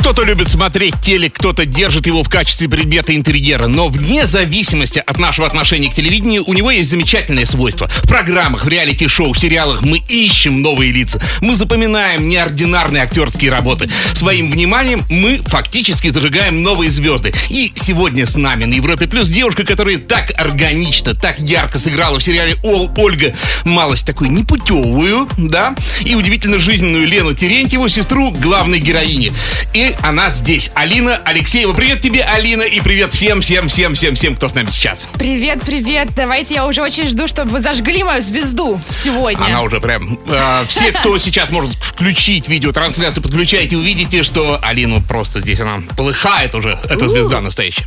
Кто-то любит смотреть телек, кто-то держит его в качестве предмета интерьера, но вне зависимости от нашего отношения к телевидению, у него есть замечательное свойство. В программах, в реалити-шоу, в сериалах мы ищем новые лица, мы запоминаем неординарные актерские работы. Своим вниманием мы фактически зажигаем новые звезды. И сегодня с нами на Европе Плюс девушка, которая так органично, так ярко сыграла в сериале Ол Ольга, малость такую непутевую, да, и удивительно жизненную Лену Терентьеву, сестру главной героини. И она здесь. Алина Алексеева. Привет тебе, Алина, и привет всем, всем, всем, всем, всем, кто с нами сейчас. Привет, привет. Давайте я уже очень жду, чтобы вы зажгли мою звезду сегодня. Она уже прям... э, все, кто сейчас может включить видеотрансляцию, подключайте, увидите, что Алину просто здесь она полыхает уже, эта звезда настоящая.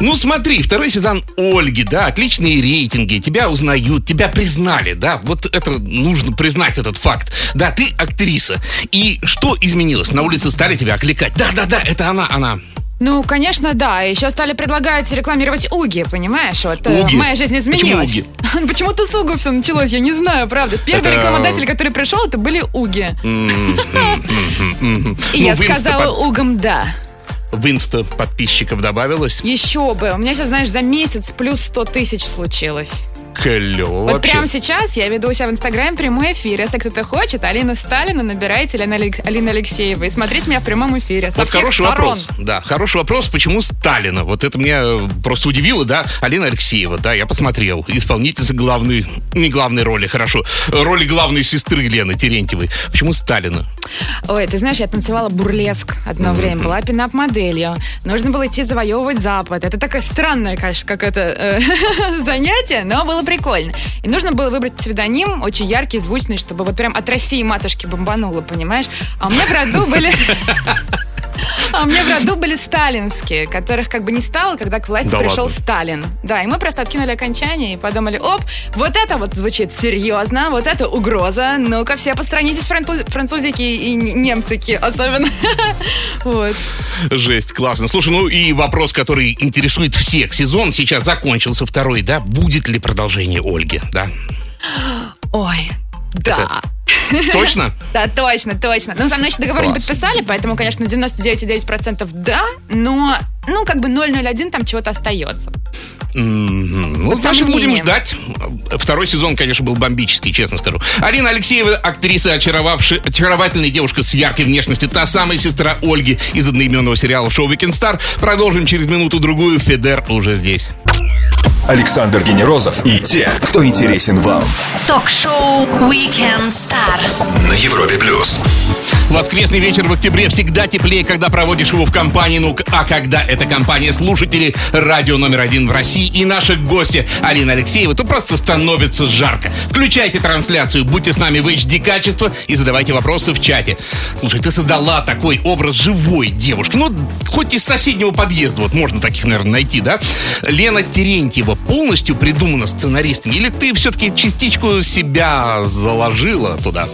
Ну смотри, второй сезон Ольги, да, отличные рейтинги, тебя узнают, тебя признали, да, вот это нужно признать этот факт. Да, ты актриса. И что изменилось? На улице стали тебя окликать. Да-да-да, это она, она. Ну, конечно, да. Еще стали предлагать рекламировать Уги, понимаешь? Вот э, Уги? моя жизнь изменилась. Почему Почему-то с Угу все началось, я не знаю, правда. Первый Это- рекламодатель, который пришел, это были Уги. И Ну, я сказала Угам да. В инста подписчиков добавилось. Еще бы. У меня сейчас, знаешь, за месяц плюс 100 тысяч случилось. Клево Вот вообще. прямо сейчас я веду у себя в Инстаграме прямой эфир. Если кто-то хочет, Алина Сталина, набирайте Алина, Алекс- Алина Алексеева. И смотрите меня в прямом эфире. Со Вот всех хороший сторон. вопрос. Да, хороший вопрос, почему Сталина? Вот это меня э, просто удивило, да. Алина Алексеева, да, я посмотрел. Исполнительница главной, не главной роли, хорошо. Роли главной сестры Лены Терентьевой. Почему Сталина? Ой, ты знаешь, я танцевала бурлеск одно время, была пинап-моделью. Нужно было идти завоевывать Запад. Это такое странное, конечно, как это э, занятие, но было прикольно. И нужно было выбрать псевдоним очень яркий, звучный, чтобы вот прям от России матушки бомбануло, понимаешь? А у меня в роду были... А у меня в роду были сталинские, которых как бы не стало, когда к власти Да пришел ладно? Сталин. Да, и мы просто откинули окончание и подумали, оп, вот это вот звучит серьезно, вот это угроза, ну-ка все постранитесь, францу- французики и н- немцики особенно. Вот. Жесть, классно. Слушай, ну и вопрос, который интересует всех. Сезон сейчас закончился второй, да? Будет ли продолжение Ольги, да? Ой, да. Точно? Да, точно, точно. Ну, со мной еще договор не подписали, поэтому, конечно, 99,9% да, но, ну, как бы 0,01 там чего-то остается. Ну, значит, будем ждать. Второй сезон, конечно, был бомбический, честно скажу. Алина Алексеева, актриса, очаровавшая, очаровательная девушка с яркой внешностью, та самая сестра Ольги из одноименного сериала «Шоу Weekend Star». Продолжим через минуту-другую. Федер уже здесь. Александр Генерозов и те, кто интересен вам. Ток-шоу Weekend Star. На Европе Плюс. Воскресный вечер в октябре всегда теплее, когда проводишь его в компании. Ну, а когда эта компания слушатели радио номер один в России и наши гости Алина Алексеева, то просто становится жарко. Включайте трансляцию, будьте с нами в HD качество и задавайте вопросы в чате. Слушай, ты создала такой образ живой девушки. Ну, хоть из соседнего подъезда, вот можно таких, наверное, найти, да? Лена Терентьева полностью придумана сценаристами? Или ты все-таки частичку себя заложила туда?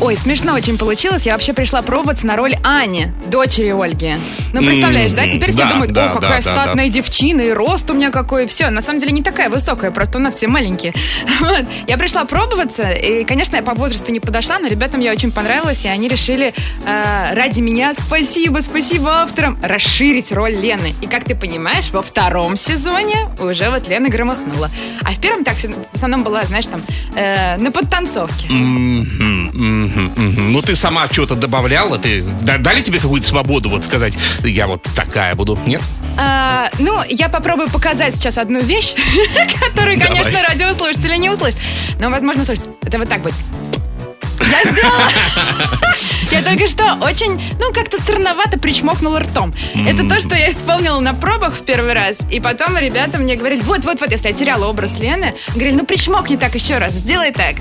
Ой, смешно очень получилось. Я вообще пришла пробоваться на роль Ани, дочери Ольги. Ну, представляешь, да? Теперь все Да, думают, да, о, какая да, да, статная девчина, и рост у меня какой. Все, на самом деле не такая высокая, просто у нас все маленькие. Вот. Я пришла пробоваться, и, конечно, я по возрасту не подошла, но ребятам я очень понравилась, и они решили э, ради меня, спасибо, спасибо авторам, расширить роль Лены. И, как ты понимаешь, во втором сезоне уже вот Лена громыхнула. А в первом так в основном была, знаешь, там, э, на подтанцовке. Мгм, Ну, ты сама что-то добавляла? Ты да- дали тебе какую-то свободу вот сказать, я вот такая буду? Нет? А, ну, я попробую показать сейчас одну вещь, которую, конечно, радиослушатели не услышат. Но, возможно, слушать. Это вот так будет. Я сделала. Я только что очень, ну, как-то странновато причмокнула ртом. Это то, что я исполнила на пробах в первый раз. И потом ребята мне говорили, вот-вот-вот, если я теряла образ Лены, говорили, ну, причмокни так еще раз, сделай так.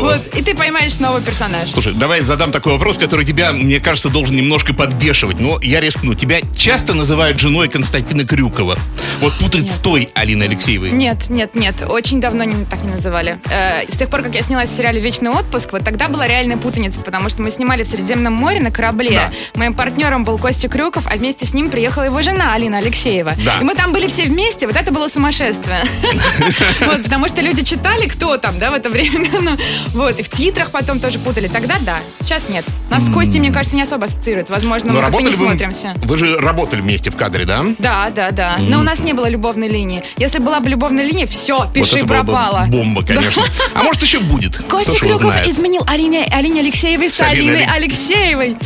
Вот, и ты поймаешь новый персонаж. Слушай, давай задам такой вопрос, который тебя, мне кажется, должен немножко подбешивать. Но я рискну. Тебя часто называют женой Константина Крюкова. Вот путают с той Алины Алексеевой. Нет, нет, нет, очень давно так не называли. Э, с тех пор, как я снялась в сериале «Вечный отпуск, вот тогда была реальная путаница, потому что мы снимали в Средиземном море на корабле. Да. Моим партнером был Костя Крюков, а вместе с ним приехала его жена Алина Алексеева. Да. И мы там были все вместе, вот это было сумасшествие. Вот, потому что люди читали, кто там, да, в это время. Ну, Вот, и в титрах потом тоже путали. Тогда да, сейчас нет. Нас с Костей, мне кажется, не особо ассоциируют. Возможно, Но мы как-то не смотримся. Вы же работали вместе в кадре, да? Да, да, да. Но у нас не было любовной линии. Если была бы любовная линия, все, пиши пропало. бомба, конечно. А может еще будет. Костя Крюков знает. изменил Алине, Алине Алексеевой с, С Алиной Алиной Алек- Алексеевой.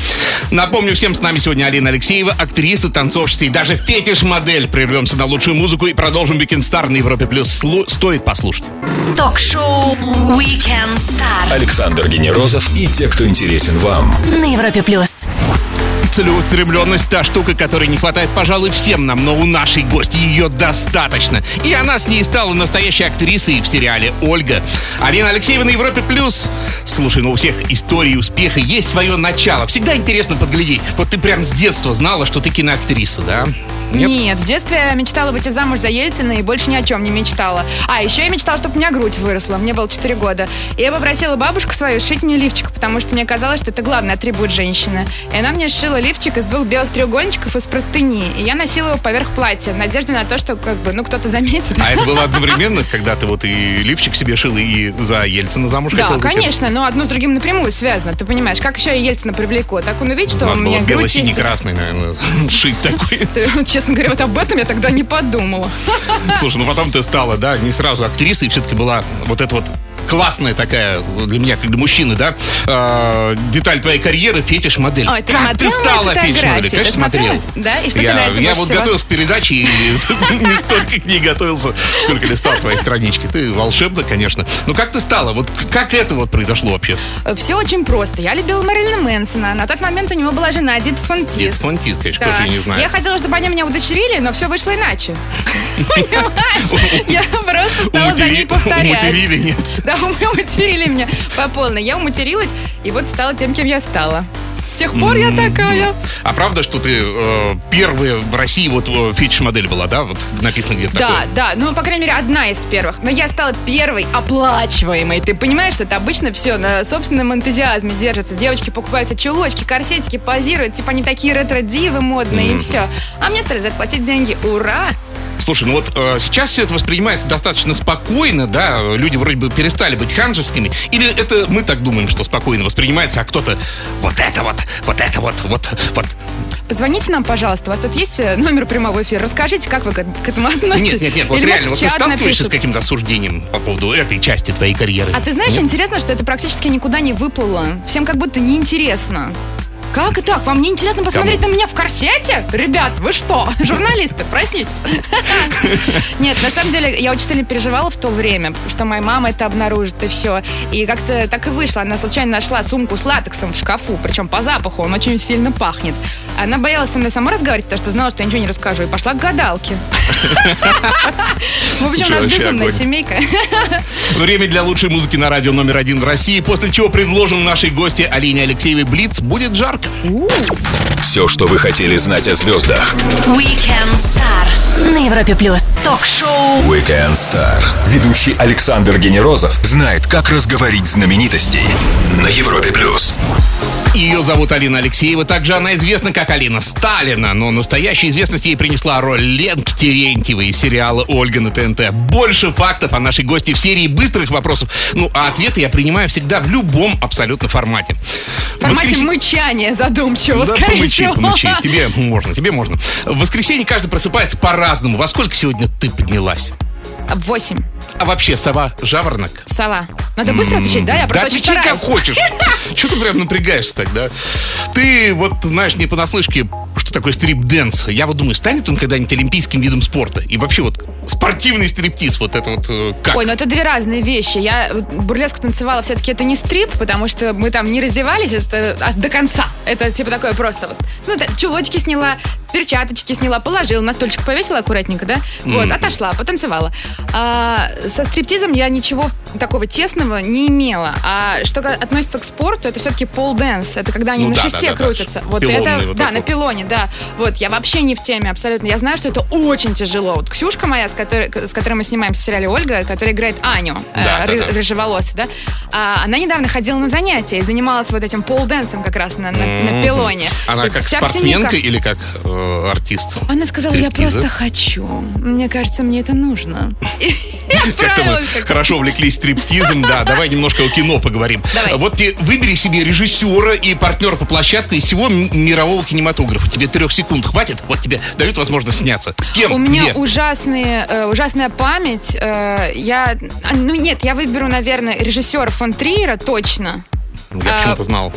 Напомню всем, с нами сегодня Алина Алексеева, актриса, танцовщица и даже фетиш-модель. Прервемся на лучшую музыку и продолжим Weekend Star на Европе+. плюс. Слу- Стоит послушать. Ток-шоу Weekend Star Александр Генерозов и те, кто интересен вам. на Европе плюс. Целеустремленность – та штука, которой не хватает, пожалуй, всем нам, но у нашей гости ее достаточно. И она с ней стала настоящей актрисой в сериале «Ольга». Алина Алексеева на Европе+. плюс. Слушай, ну у всех истории успеха есть свое начало. Всегда интересно подглядеть. Вот ты прям с детства знала, что ты киноактриса, да? Нет? в детстве я мечтала выйти замуж за Ельцина и больше ни о чем не мечтала. А, еще я мечтала, чтобы у меня грудь выросла. Мне было 4 года. И я попросила бабушку свою сшить мне лифчик, потому что мне казалось, что это главный атрибут женщины. И она мне сшила лифчик из двух белых треугольничков из простыни. И я носила его поверх платья, в надежде на то, что как бы, ну, кто-то заметит. А это было одновременно, когда ты вот и лифчик себе шила, и за Ельцина замуж Да, хотела выйти? конечно, но одно с другим напрямую связано, ты понимаешь. Как еще я Ельцина привлеку? Так он увидит, что у меня грудь бело-синий-красный, наверное, шить такой. Честно говоря, вот об этом я тогда не подумала. Слушай, ну потом ты стала, да, не сразу актрисой, все-таки была вот эта вот классная такая для меня, как для мужчины, да, э, деталь твоей карьеры фетиш-модель. Ой, ты как ты стала фетиш-моделью? Ты Конечно, смотрел? Да? И что тебе я, нравится Я вот всего? готовился к передаче и не столько к ней готовился, сколько листал твои странички. Ты волшебна, конечно. Ну как ты стала? Вот как это вот произошло вообще? Все очень просто. Я любила Мэрилина Мэнсона. На тот момент у него была жена Дит Фонтис. Дит Фонтис, конечно, Да. её не знает. Я хотела, чтобы они меня удочерили, но все вышло иначе. Понимаешь? Я просто стала за ней повторять. Уматерили, нет? Да, уматерили меня по полной. Я уматерилась, и вот стала тем, кем я стала. С тех пор я такая. А правда, что ты э, первая в России вот э, фетиш-модель была, да? Вот написано где-то Да, такое. да, ну, по крайней мере, одна из первых. Но я стала первой оплачиваемой. Ты понимаешь, что это обычно все на собственном энтузиазме держится. Девочки покупают себе чулочки, корсетики, позируют. Типа они такие ретро-дивы модные, и все. А мне стали за это платить деньги. Ура! Слушай, ну вот э, сейчас все это воспринимается достаточно спокойно, да? Люди вроде бы перестали быть ханжескими. Или это мы так думаем, что спокойно воспринимается, а кто-то вот это вот, вот это вот, вот, вот. Позвоните нам, пожалуйста. У вас тут есть э, номер прямого эфира? Расскажите, как вы к, к этому относитесь. Нет, нет, нет, вот Или, реально, может, вот ты сталкиваешься напишут. с каким-то осуждением по поводу этой части твоей карьеры? А ты знаешь, Нет? интересно, что это практически никуда не выплыло. Всем как будто неинтересно. Как и так? Вам не интересно посмотреть на меня в корсете? Ребят, вы что? Журналисты, проснитесь. Нет, на самом деле, я очень сильно переживала в то время, что моя мама это обнаружит и все. И как-то так и вышло. Она случайно нашла сумку с латексом в шкафу, причем по запаху он очень сильно пахнет. Она боялась со мной сама разговаривать, потому что знала, что я ничего не расскажу, и пошла к гадалке. В общем, у нас безумная семейка. Время для лучшей музыки на радио номер один в России, после чего предложим нашей гости Алине Алексеевой Блиц. Будет жарко. Все, что вы хотели знать о звездах. Weekend Star на Европе плюс. Ток-шоу Weekend Star. Ведущий Александр Генерозов знает, как разговорить знаменитостей на Европе плюс. Ее зовут Алина Алексеева. Также она известна как Алина Сталина, но настоящую известность ей принесла роль Ленки Терентьевой из сериала «Ольга» на ТНТ. Больше фактов о нашей гости в серии быстрых вопросов. Ну, а ответы я принимаю всегда в любом абсолютно формате. В формате Воскрес- мычания задумчиво, Да, скорее помычи, всего. помычи. Тебе можно, тебе можно. В воскресенье каждый просыпается по-разному. Во сколько сегодня ты поднялась? Восемь. А вообще, сова, жаворонок? Сова. Надо быстро отвечать, да? Я Да просто очень отвечай как стараюсь. хочешь. Чего ты прям напрягаешься тогда? Ты вот знаешь не понаслышке, что такое strip dance. Я вот думаю, станет он когда-нибудь олимпийским видом спорта? И вообще вот спортивный стриптиз, вот это вот э, как? Ой, ну это две разные вещи. Я э, бурлеск танцевала, все-таки это не стрип, потому что мы там не раздевались это а, до конца. Это типа такое просто вот. Ну, это чулочки сняла, перчаточки сняла, положила, на стульчик повесила аккуратненько, да? Вот, отошла, потанцевала. А, со стриптизом я ничего такого тесного не имела. А что относится к спорту, это все-таки pole dance. Это когда они Ну на да, шесте да, да, да. крутятся. Вот Пилонный это, вот да, такой. на пилоне, да. Вот, я вообще не в теме абсолютно. Я знаю, что это очень тяжело. Вот Ксюшка моя, с которой, с которой мы снимаем в сериале Ольга, которая играет Аню, Да, э, да, ры- да. рыжеволосая, да, а, она недавно ходила на занятия и занималась вот этим pole dance ом как раз на, на, на пилоне. Она как вся спортсменка или как э, артист? Она сказала, я стриптиза? просто хочу. Мне кажется, мне это нужно. Как-то мы хорошо увлеклись стриптизом, да, давай немножко о кино поговорим. Давай. Вот ты выбери себе режиссера и партнера по площадке из всего мирового кинематографа. Тебе трех секунд хватит? Вот тебе дают возможность сняться. С кем? У меня Где? ужасные, э, ужасная память. Э, я, а, ну нет, я выберу, наверное, режиссера фон Триера точно. Я а, почему-то знал.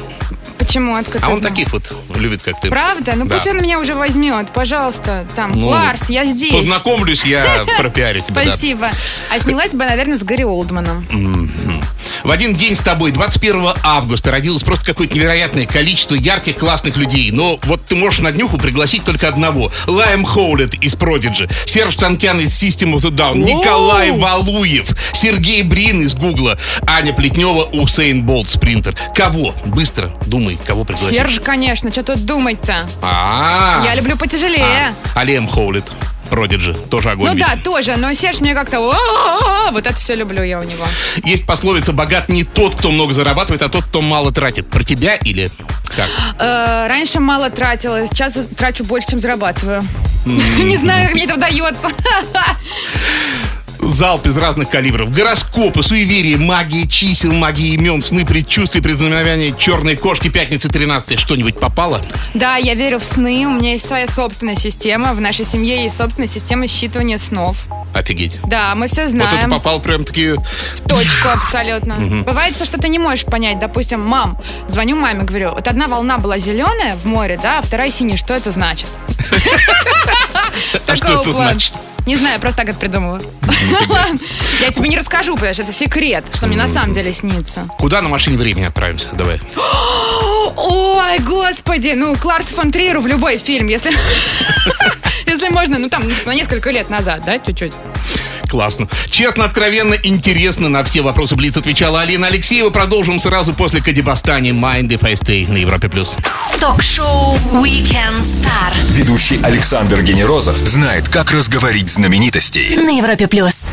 Почему? Откуда А он знал? таких вот любит, как ты. Правда? Ну Да. пусть он меня уже возьмет, пожалуйста. Там, Ну, Ларс, я здесь. Познакомлюсь я пропиарю тебя. да. Спасибо. А снялась бы, наверное, с Гарри Олдманом. В один день с тобой, 21 августа, родилось просто какое-то невероятное количество ярких, классных людей. Но вот ты можешь на днюху пригласить только одного. Лайм Хоулет из Продиджи, Серж Танкян из System of a Down, Николай Валуев, Сергей Брин из Гугла, Аня Плетнева, Усейн Болт, Спринтер. Кого? Быстро думай, кого пригласить. Серж, конечно, что тут думать-то? А, Я люблю потяжелее. А Лем Хоулет, Продиджи, тоже огонь. Ну ведь. да, тоже, но Серж мне как-то... Вот это все люблю я у него. Есть пословица «богат не тот, кто много зарабатывает, а тот, кто мало тратит». Про тебя или как? Э, Раньше мало тратила, сейчас трачу больше, чем зарабатываю. Не знаю, как мне это удается. Залп из разных калибров. Гороскопы, суеверия, магия чисел, магия имен, сны, предчувствия, предзнамения, черные кошки, пятница 13 Что-нибудь попало? Да, я верю в сны, у меня есть своя собственная система, в нашей семье есть собственная система считывания снов. Офигеть. Да, мы все знаем. Вот это попал прям таки... В точку абсолютно. Бывает, что что-то не можешь понять. Допустим, мам, звоню маме, говорю, вот одна волна была зеленая в море, да, а вторая синяя, что это значит? А что Такого это плана. значит? Не знаю, просто так это придумала. Я тебе не расскажу, потому что это секрет, что мне на самом деле снится. Куда на машине времени отправимся? Давай. Ой, господи, ну, Кларс фон Триеру в любой фильм, если... Если можно, ну там на несколько лет назад, да, чуть-чуть. Классно. Честно, откровенно, интересно на все вопросы Блиц отвечала Алина Алексеева. Продолжим сразу после Кадибастани Mind If I Stay на Европе+. плюс. Ток-шоу Weekend Star Ведущий Александр Генерозов знает, как разговорить знаменитостей. на Европе плюс.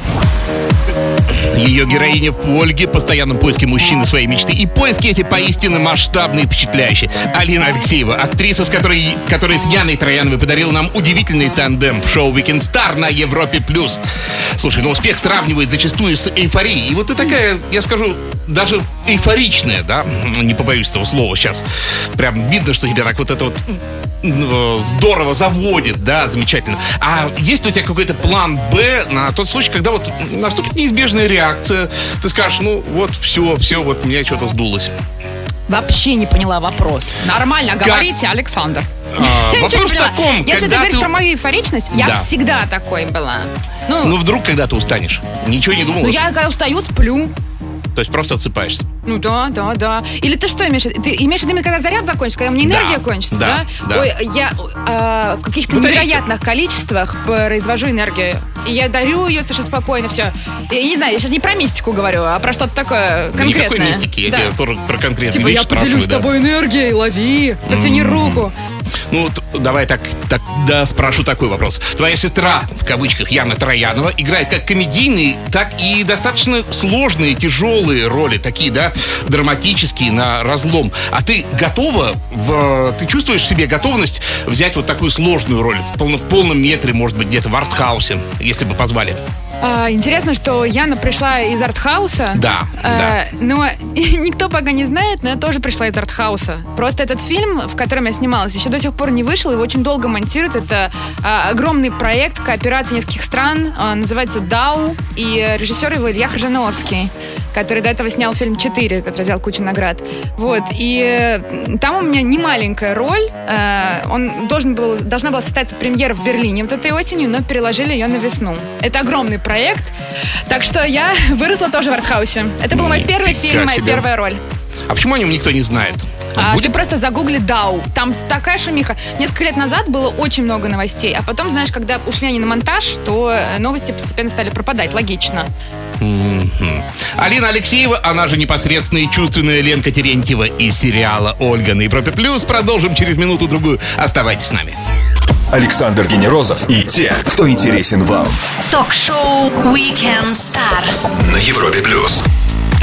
Ее героиня в Ольге, постоянном поиске мужчины своей мечты. И поиски эти поистине масштабные и впечатляющие. Алина Алексеева, актриса, с которой, которая с Яной Трояновой подарила нам удивительный тандем в шоу Weekend Star на Европе+. плюс. Слушай, ну успех сравнивает зачастую с эйфорией. И вот ты такая, я скажу, даже эйфоричная, да? Не побоюсь этого слова сейчас. Прям видно, что тебя так вот это вот здорово заводит, да, замечательно. А есть ли у тебя какой-то план Б на тот случай, когда вот наступит неизбежная реакция, ты скажешь, ну вот все, все, вот у меня что-то сдулось. Вообще не поняла вопрос. Нормально говорите, Александр. А, вопрос в таком, Если ты говоришь ты... про мою эйфоричность, я Да. всегда такой была. Ну, Ну вдруг, когда ты устанешь, ничего не думал, ну, я когда устаю, сплю. То есть просто отсыпаешься. Ну да, да, да. Или ты что имеешь? Ты имеешь в виду, когда заряд закончится, когда у меня Да, энергия кончится, да, да? да. Ой, я э, в каких-то Батарейка. невероятных количествах произвожу энергию. И я дарю ее совершенно спокойно, все. Я не знаю, я сейчас не про мистику говорю, а про что-то такое конкретное. Никакой мистики, я Да. тебе про конкретные Типа, я поделюсь с да. тобой энергией, лови, протяни руку. Ну, вот давай так, так, да, спрошу такой вопрос. Твоя сестра, в кавычках, Яна Троянова, играет как комедийные, так и достаточно сложные, тяжелые роли, такие, да, драматические, на разлом. А ты готова, в, ты чувствуешь в себе готовность взять вот такую сложную роль в, полно- в полном метре, может быть, где-то в артхаусе, если бы позвали? А, интересно, что Яна пришла из артхауса. Да, А, Но никто пока не знает, но я тоже пришла из артхауса. Просто этот фильм, в котором я снималась, еще до сих пор не вышел, его очень долго монтируют. Это а, огромный проект кооперации нескольких стран, а, называется «Дау», и режиссер его Илья Хржановский который до этого снял фильм «4», который взял кучу наград. Вот, и там у меня не маленькая роль. Э, Он должен был, должна была состояться премьера в Берлине вот этой осенью, но переложили ее на весну. Это огромный проект, так что я выросла тоже в артхаусе. Это был мой первый фильм, моя первая роль. А почему о нем никто не знает? А Будет ты просто загугли Дау. Там такая шумиха. Несколько лет назад было очень много новостей, а потом, знаешь, когда ушли они на монтаж, то э, новости постепенно стали пропадать. Логично. Алина Алексеева, она же непосредственно и чувственная Ленка Терентьева из сериала «Ольга» на Европе+. плюс. Продолжим через минуту-другую. Оставайтесь с нами. Александр Генерозов и те, кто интересен вам. Ток-шоу Weekend Star. На Европе плюс.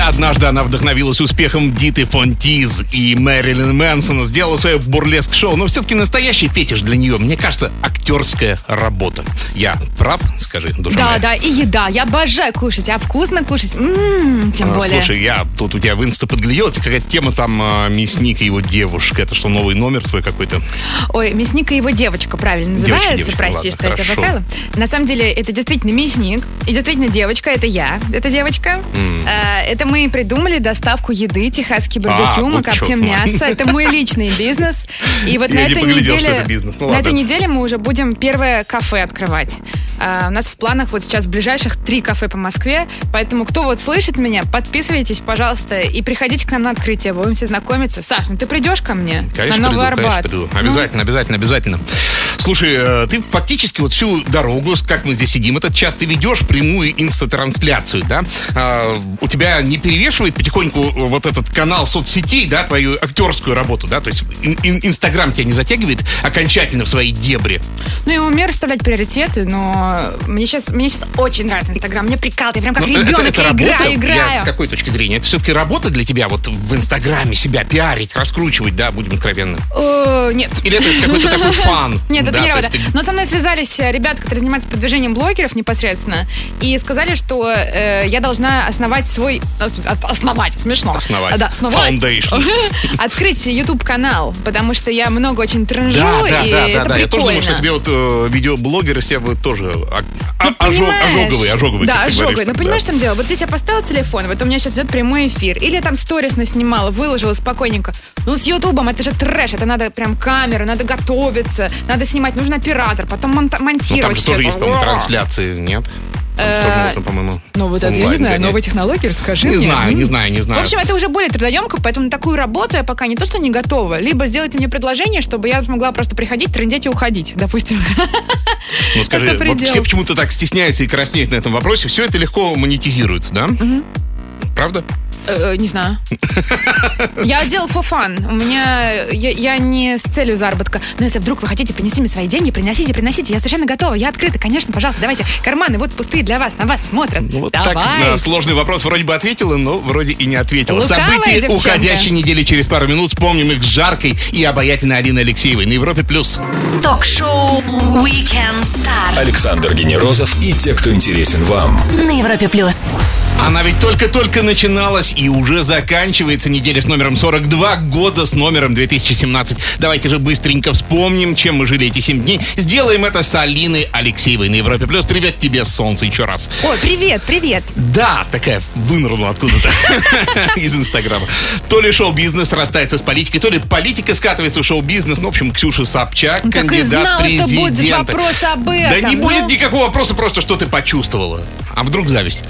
Однажды она вдохновилась успехом Диты Фонтиз и Мэрилин Мэнсона, сделала свое бурлеск-шоу, но все-таки настоящий фетиш для нее, мне кажется, актерская работа. Я прав? Скажи, душа Да, моя. да, и еда. Я обожаю кушать, а вкусно кушать. М-м, тем А, более. Слушай, я тут у тебя в инста подглядел, какая-то тема там а, мясник и его девушка. Это что, новый номер твой какой-то? Ой, мясник и его девочка правильно называется. девочка, Прости, ладно, что я тебя хорошо. поправила. На самом деле, это действительно мясник. И действительно девочка, это я, это девочка. А, это мы придумали доставку еды, техасский барбекю, А, мы вот коптим мясо. Это мой личный бизнес. И вот на этой неделе... Ну на этой неделе мы уже будем первое кафе открывать. А, у нас в планах вот сейчас ближайших три кафе по Москве. Поэтому, кто вот слышит меня, подписывайтесь, пожалуйста, и приходите к нам на открытие. Будем все знакомиться. Саш, ну ты придешь ко мне? Конечно, на Новый приду, конечно, Арбат. приду. Ну, Обязательно, обязательно, обязательно. Слушай, э, ты фактически вот всю дорогу, как мы здесь сидим, этот час ты ведешь прямую инстатрансляцию, да? А, У тебя не перевешивает потихоньку вот этот канал соцсетей, да, твою актерскую работу, да? То есть ин- ин- Инстаграм тебя не затягивает окончательно в свои дебри? Ну, я умею расставлять приоритеты, но мне сейчас, мне сейчас очень нравится Инстаграм. Мне прикалывает, я прям как Ну, это- ребенок, это я работа? играю, играю. Я с какой точки зрения? Это все-таки работа для тебя вот в Инстаграме себя пиарить, раскручивать, да, будем откровенны? Э, нет. Или это какой-то такой фан? Нет, это да, не то работа. есть ты- Но со мной связались э, ребята, которые занимаются продвижением блогеров непосредственно, и сказали, что э, я должна основать свой... э, Основать, смешно. Основать. А, Да, основать. Foundation. Открыть YouTube-канал, потому что я много очень транжу, Да, да, и да, это да, да. Я тоже думаю, прикольно. что тебе вот э, видеоблогеры себе вот тоже а- а- Ну, ожог- ожоговые, ожоговые. Да, ожоговые. Ну, да. понимаешь, в чем дело? Вот здесь я поставила телефон, вот у меня сейчас идет прямой эфир. Или я там сторис наснимала, выложила спокойненько. Ну, с Ютубом это же трэш, это надо прям камеру, надо готовиться, надо снимать, нужен оператор, потом Ну, монтировать там же тоже это. есть, по-моему, трансляции, нет? Там же Э, тоже можно, по-моему, Ну, вот это я не знаю, новые технологии, расскажи Не мне. знаю, не знаю, не знаю. В общем, это уже более трудоемко, поэтому на такую работу я пока не то, что не готова, либо сделайте мне предложение, чтобы я смогла просто приходить, трындеть и уходить, допустим. Ну скажи, вот все почему-то так стесняются и краснеют на этом вопросе, все это легко монетизируется, да? Правда? Э, Не знаю. Я делал for fun. У меня... Я, я не с целью заработка. Но если вдруг вы хотите принести мне свои деньги, приносите, приносите. Я совершенно готова. Я открыта, конечно, пожалуйста. Давайте. Карманы вот пустые для вас. На вас смотрят. Ну, вот Давай. так на сложный вопрос вроде бы ответила, но вроде и не ответила. Лукавая События девчонка. уходящей недели через пару минут. Вспомним их с жаркой и обаятельной Алиной Алексеевой на Европе+. плюс. Ток-шоу Weekend Star. Александр Генерозов и те, кто интересен вам. На Европе плюс. Она ведь только-только начиналась и уже заканчивается неделя с номером 42, года с номером 2017. Давайте же быстренько вспомним, чем мы жили эти 7 дней. Сделаем это с Алиной Алексеевой на Европе+. плюс. Привет тебе, солнце, еще раз. Ой, привет, привет. Да, такая вынырнула откуда-то из Инстаграма. То ли шоу-бизнес растается с политикой, то ли политика скатывается в шоу-бизнес. Ну, в общем, Ксюша Собчак, Так и кандидат знала, в что будет президенты. вопрос об Да не ну. будет никакого вопроса, просто что ты почувствовала. А вдруг зависть?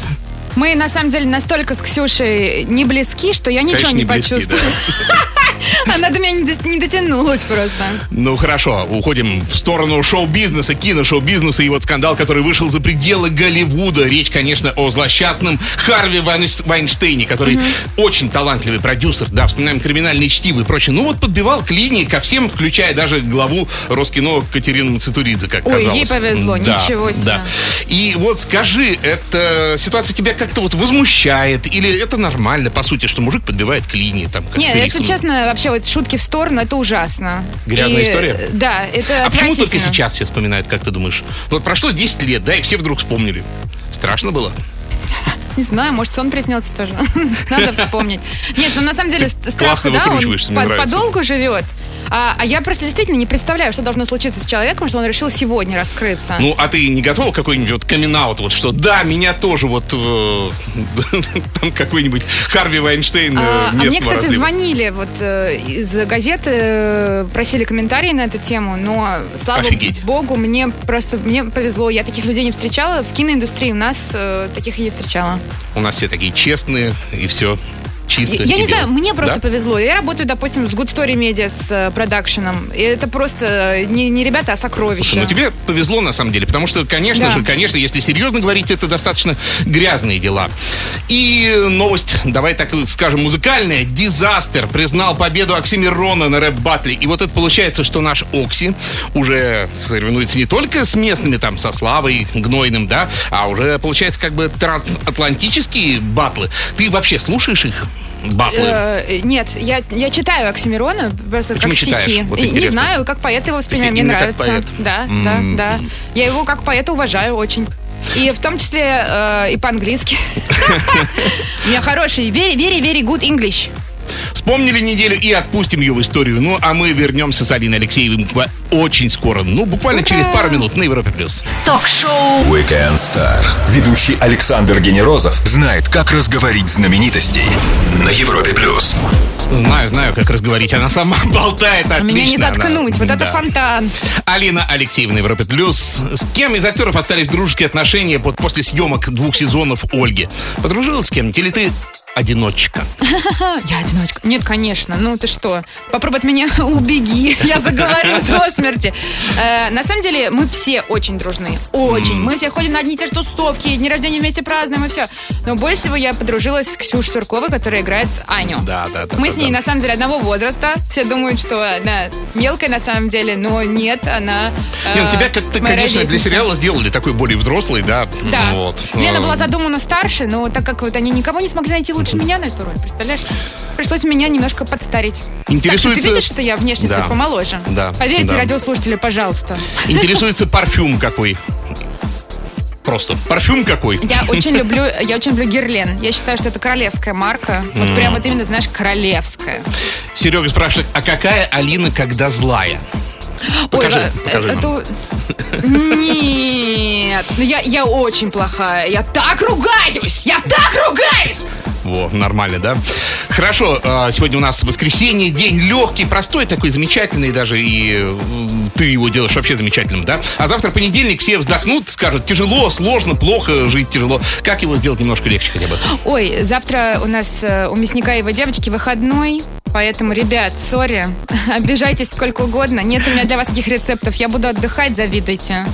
Мы, на самом деле, настолько с Ксюшей не близки, что я ничего Конечно, не не близки, почувствовала. Она до меня не до- не дотянулась просто. Ну хорошо, уходим в сторону шоу-бизнеса, кино-шоу-бизнеса и вот скандал, который вышел за пределы Голливуда. Речь, конечно, о злосчастном Харви Вайнш- Вайнштейне, который очень талантливый продюсер, да, вспоминаем криминальные чтивы и прочее. Ну вот подбивал к линии ко всем, включая даже главу Роскино Катерину Мацитуридзе, как Ой, казалось. ей повезло, Да, ничего себе. Да. И вот скажи, эта ситуация тебя как-то вот возмущает или это нормально, по сути, что мужик подбивает к линии там, как Нет, если честно, вообще вот шутки в сторону, это ужасно. Грязная И, история? Да, это А почему только сейчас все вспоминают, как ты думаешь? Ну, Вот прошло 10 лет, да, и все вдруг вспомнили. Страшно было? Не знаю, может, сон приснился тоже. Надо вспомнить. Нет, ну на самом деле ст- страх, классно да, он подолгу живет. А, а я просто действительно не представляю, что должно случиться с человеком, что он решил сегодня раскрыться. Ну, а ты не готова какой-нибудь вот камин вот что да, меня тоже вот э, там какой-нибудь Харви Вайнштейн э, А, а мне, кстати, разлива. звонили вот э, из газеты, э, просили комментарии на эту тему, но слава Офигеть. богу, мне просто мне повезло, я таких людей не встречала в киноиндустрии, у нас э, таких и не встречала. У нас все такие честные, и все чисто. Я и не знаю, мне просто Да? повезло. Я работаю, допустим, с Good Story Media, с э, продакшеном. И это просто не, не ребята, а сокровища. Слушай, ну тебе повезло на самом деле, потому что, конечно Да. же, конечно, если серьезно говорить, это достаточно грязные дела. И новость, давай так скажем, музыкальная. Дизастер признал победу Оксимирона на рэп-батле. И вот это получается, что наш Окси уже соревнуется не только с местными, там, со Славой, Гнойным, да, а уже, получается, как бы трансатлантические батлы. Ты вообще слушаешь их? Батлы. Э, нет, я, я читаю Оксимирона просто Почему как читаешь? стихи. Вот И не знаю, как поэт его воспринимаю, мне нравится. Да, да, да. Я его как поэта уважаю очень. И в том числе э, и по-английски. У меня хороший very, very, very good English. Вспомнили неделю и отпустим ее в историю. Ну, а мы вернемся с Алиной Алексеевой буква- очень скоро. Ну, буквально через пару минут на Европе+. плюс. Ток-шоу Weekend Star. Ведущий Александр Генерозов знает, как разговорить знаменитостей на Европе плюс. Знаю, знаю, как разговорить. Она сама болтает отлично. Меня не она- заткнуть. Вот это Да. фонтан. Алина Алексеевна, Европе Плюс. С кем из актеров остались дружеские отношения вот после съемок двух сезонов Ольги? Подружилась с кем-нибудь? Или ты одиночка? Я одиночка. Нет, конечно. Ну ты что? Попробуй от меня убеги. Я заговорю до смерти. Э, на самом деле мы все очень дружны. Очень. Мы все ходим на одни и те же тусовки, дни рождения вместе празднуем и все. Но больше всего я подружилась с Ксюшей Сурковой, которая играет Аню. Да, да, да. Мы с ней на самом деле одного возраста. Все думают, что она мелкая на самом деле, но нет, она. Не, ну, э, тебя как-то, конечно, для сериала сделали такой более взрослый, да. Да. Лена была задумана старше, но так как вот они никого не смогли найти лучше меня на эту роль, представляешь? Пришлось меня немножко подстарить. Интересуется- Так что ты видишь, что я внешне Да. помоложе? Да, Поверьте, да. радиослушатели, пожалуйста. Интересуется парфюм какой. Просто парфюм какой. Я очень люблю, я очень люблю Герлен. Я считаю, что это королевская марка. Вот прям вот именно, знаешь, королевская. Серега спрашивает, а какая Алина, когда злая? Покажи, Ой, покажи нам. это- Нет, ну я, я очень плохая. Я так ругаюсь! Я так ругаюсь! Во, нормально, да? Хорошо, а, сегодня у нас воскресенье, день легкий, простой, такой замечательный даже, и ты его делаешь вообще замечательным, да? А завтра понедельник, все вздохнут, скажут, тяжело, сложно, плохо, жить тяжело. Как его сделать немножко легче хотя бы? Ой, завтра у нас э, у мясника и его девочки выходной. Поэтому, ребят, сори, обижайтесь сколько угодно. Нет у меня для вас таких рецептов. Я буду отдыхать, завидуйте.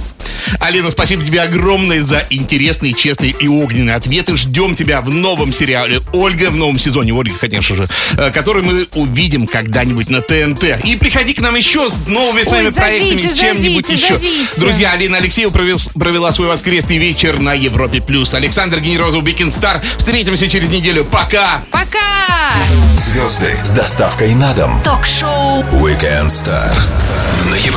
Алина, спасибо тебе огромное за интересные, честные и огненные ответы. Ждем тебя в новом сериале «Ольга», в новом сезоне «Ольга», конечно же, э, который мы увидим когда-нибудь на ТНТ. И приходи к нам еще с новыми своими зовите, проектами, с чем-нибудь зовите, еще. зовите. Друзья, Алина Алексеева провел- провела свой воскресный вечер на Европе+. плюс. Александр Генерозов, Weekend Star. Встретимся через неделю. Пока! Пока! Звезды с доставкой на дом. Ток-шоу Weekend Star на Европе